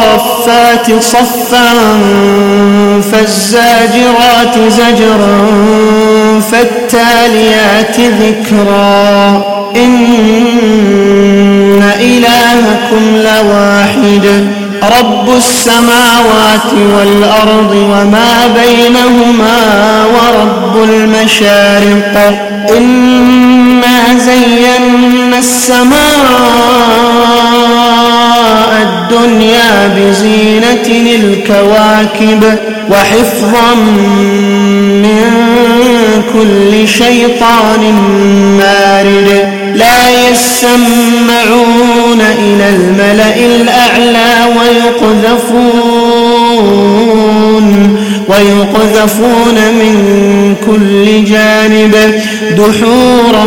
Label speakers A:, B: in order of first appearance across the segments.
A: والصافات صفا فالزاجرات زجرا فالتاليات ذكرا إن إلهكم لواحد رب السماوات والأرض وما بينهما ورب المشارق إنا زينا السماء الدنيا بزينة الكواكب وحفظا من كل شيطان مارد. لا يسمعون إلى الملأ الأعلى ويقذفون ويقذفون من كل جانب. دحورا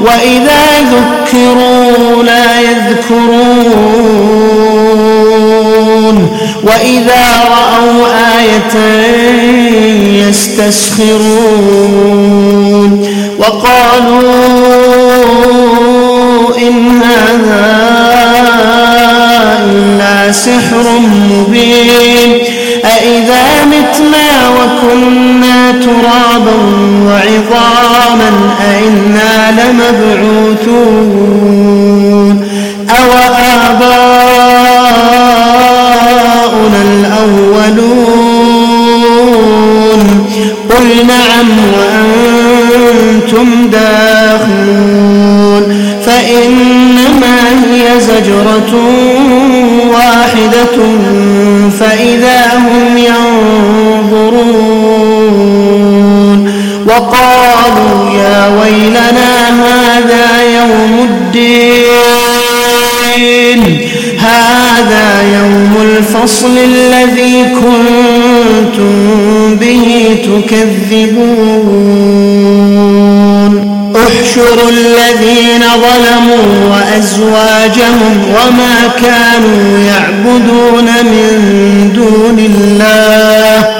A: وإذا ذكروا لا يذكرون وإذا رأوا آية يستسخرون وقالوا إن هذا إلا سحر مبين أإذا متنا وكنا ترابا وعظاما أئنا لمبعوثون أو آباؤنا الأولون قل نعم وأنتم داخلون فإنما هي زجرة واحدة وقالوا يا ويلنا هذا يوم الدين. هذا يوم الفصل الذي كنتم به تكذبون. احشروا الذين ظلموا وأزواجهم وما كانوا يعبدون من دون الله.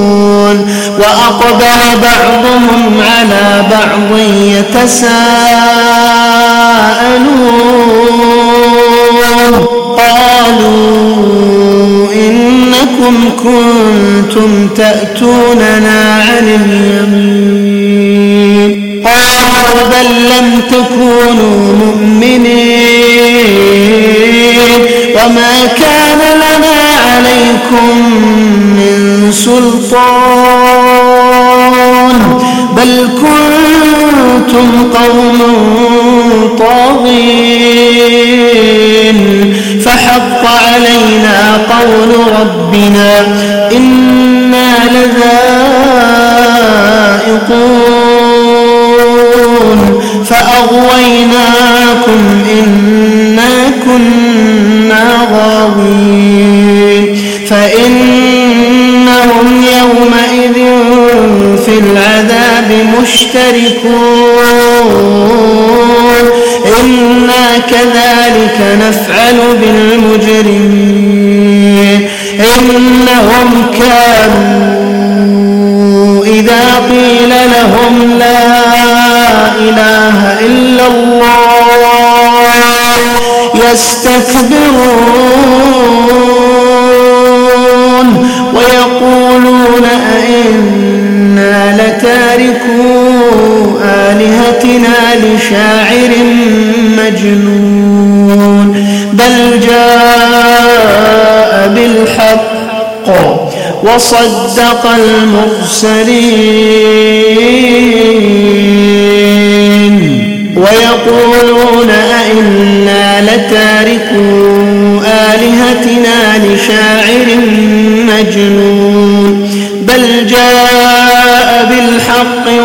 A: وأقبل بعضهم على بعض يتساءلون قالوا إنكم كنتم تأتوننا عن اليمين قالوا بل لم تكونوا مؤمنين وما كان لنا عليكم سلطان بل كنتم قوما طاغين. فحق علينا قول ربنا إنا لذائقون. فأغويناكم إنا في العذاب مشتركون. إنا كذلك نفعل بالمجرمين. إنهم كانوا إذا قيل لهم لا إله إلا الله يستكبرون. آلهتنا لشاعر مجنون بل جاء بالحق وصدق المرسلين. ويقولون أئنا لتاركوا آلهتنا لشاعر مجنون بل جاء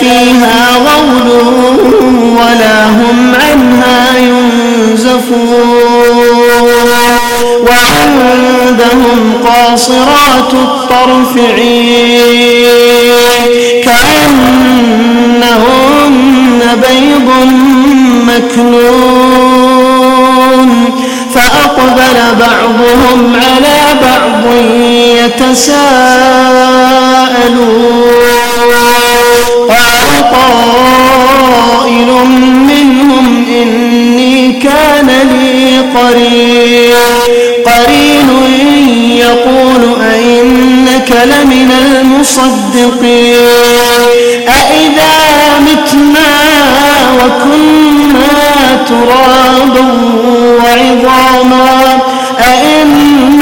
A: فيها غول ولا هم عنها ينزفون. وعندهم قاصرات الطرف كأنهن بيض مكنون. فأقبل بعضهم على بعض يتساءلون. قال قائل منهم إني كان لي قرين قرين يقول أئنك لمن المصدقين. أئذا متنا وكنا ترابا وعظاما أئنا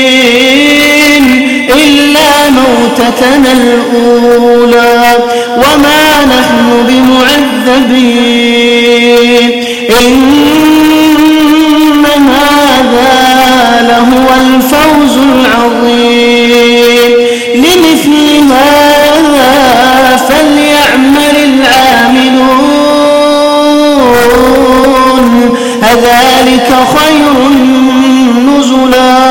A: موتتنا الأولى وما نحن بمعذبين. إن هذا لهو الفوز العظيم. لمثل هذا فليعمل العاملون. أذلك خير نزلا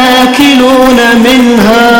A: لآكلون منها.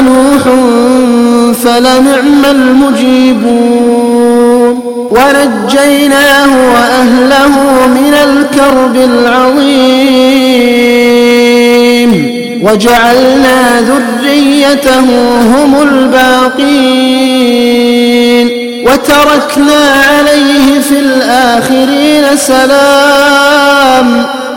B: نوح فلنعم المجيبون ونجيناه وأهله من الكرب العظيم وجعلنا ذريته هم الباقين وتركنا عليه في الآخرين سلام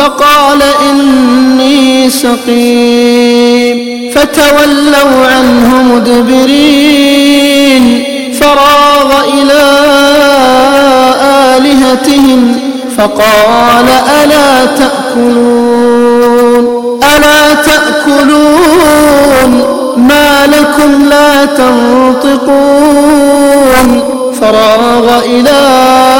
B: فقال إني سقيم. فتولوا عنه مدبرين. فراغ إلى آلهتهم فقال ألا تأكلون. ألا تأكلون. ما لكم لا تنطقون. فراغ إلى آلهتهم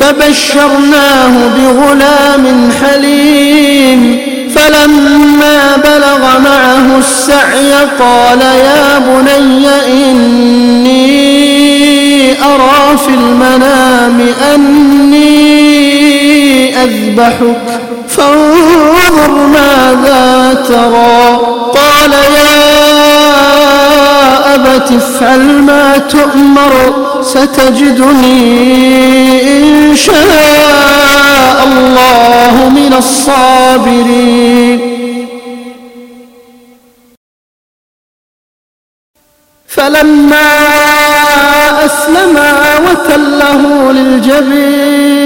B: فبشرناه بغلام حليم. فلما بلغ معه السعي قال يا بني إني أرى في المنام أني أذبحك فانظر ماذا ترى. قال يا أبت افعل ما تؤمر ستجدني إن شاء الله من الصابرين. فلما أسلما وتله للجبين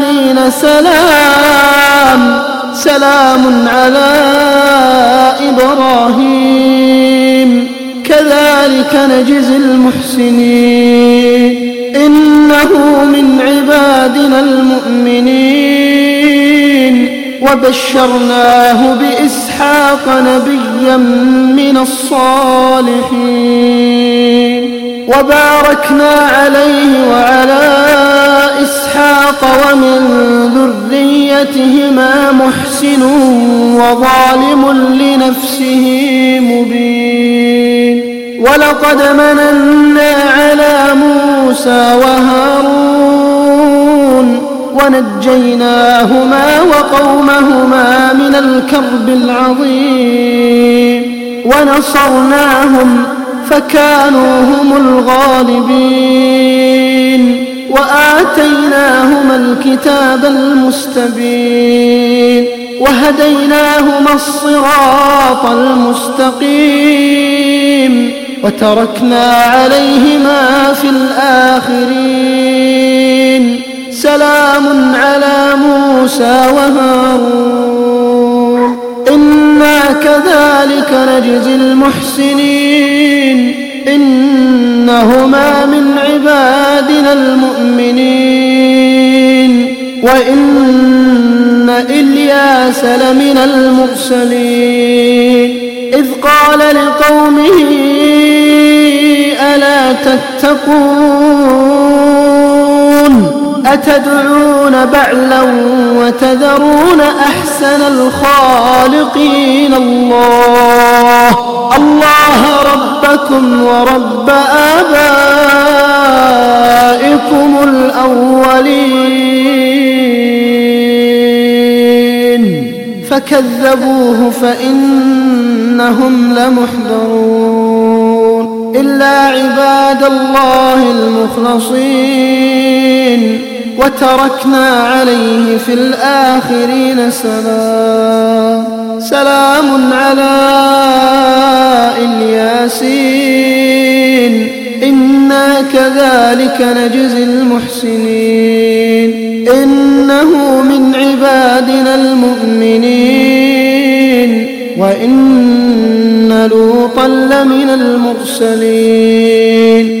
B: سلام سلام على إبراهيم. كذلك نجزي المحسنين. إنه من عبادنا المؤمنين. وبشرناه بإسحاق نبيا من الصالحين. وباركنا عليه وعلى إسحاق ومن ذريتهما محسن وظالم لنفسه مبين. ولقد مننا على موسى وهارون ونجيناهما وقومهما من الكرب العظيم. ونصرناهم فكانوا هم الغالبين وآتيناهما الكتاب المستبين وهديناهما الصراط المستقيم وتركنا عليهما في الآخرين سلام على موسى وهارون كذلك نجزي المحسنين. إنهما من عبادنا المؤمنين. وإن إلياس لمن المرسلين. إذ قال لقومه ألا تتقون؟ أتدعون بعلا وتذرون أحسن الخالقين الله؟ الله ربكم ورب آبائكم الأولين. فكذبوه فإنهم لمحضرون. إلا عباد الله المخلصين. وتركنا عليه في الآخرين سلام سلام على الياسين إنا كذلك نجزي المحسنين. إنه من عبادنا المؤمنين. وإن لوطا لمن المرسلين.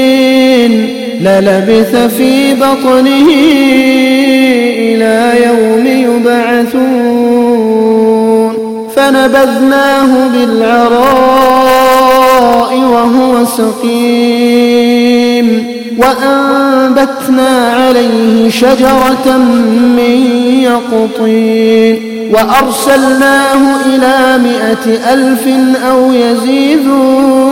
B: للبث في بطنه إلى يوم يبعثون. فنبذناه بالعراء وهو سقيم. وأنبتنا عليه شجرة من يقطين. وأرسلناه إلى مائة ألف أو يزيدون.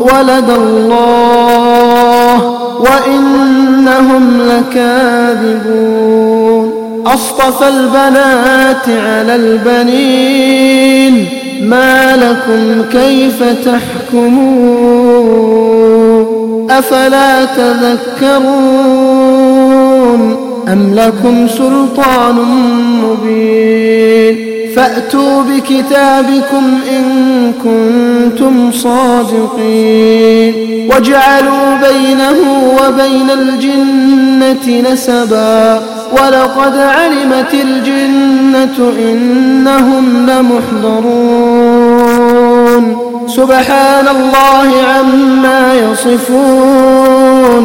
B: ولد الله وإنهم لكاذبون. أصطفى البنات على البنين. ما لكم كيف تحكمون؟ أفلا تذكرون أم لكم سلطان مبين؟ فأتوا بكتابكم إن كنتم صادقين. واجعلوا بينه وبين الجنة نسبا. ولقد علمت الجنة إنهم لمحضرون. سبحان الله عما يصفون.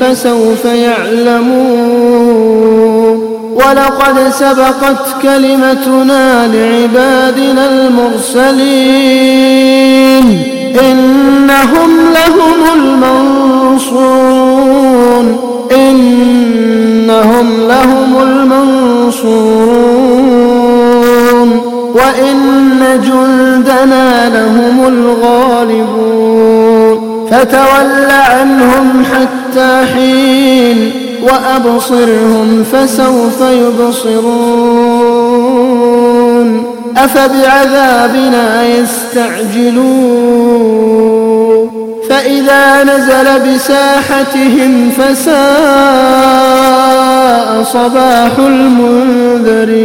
B: فسوف يعلمون. ولقد سبقت كلمتنا لعبادنا المرسلين. إنهم لهم المنصورون. إنهم لهم المنصورون. وإن جندنا لهم الغالبون. فتول عنهم حتى حين وأبصرهم فسوف يبصرون أفبعذابنا يستعجلون فإذا نزل بساحتهم فساء صباح المنذرين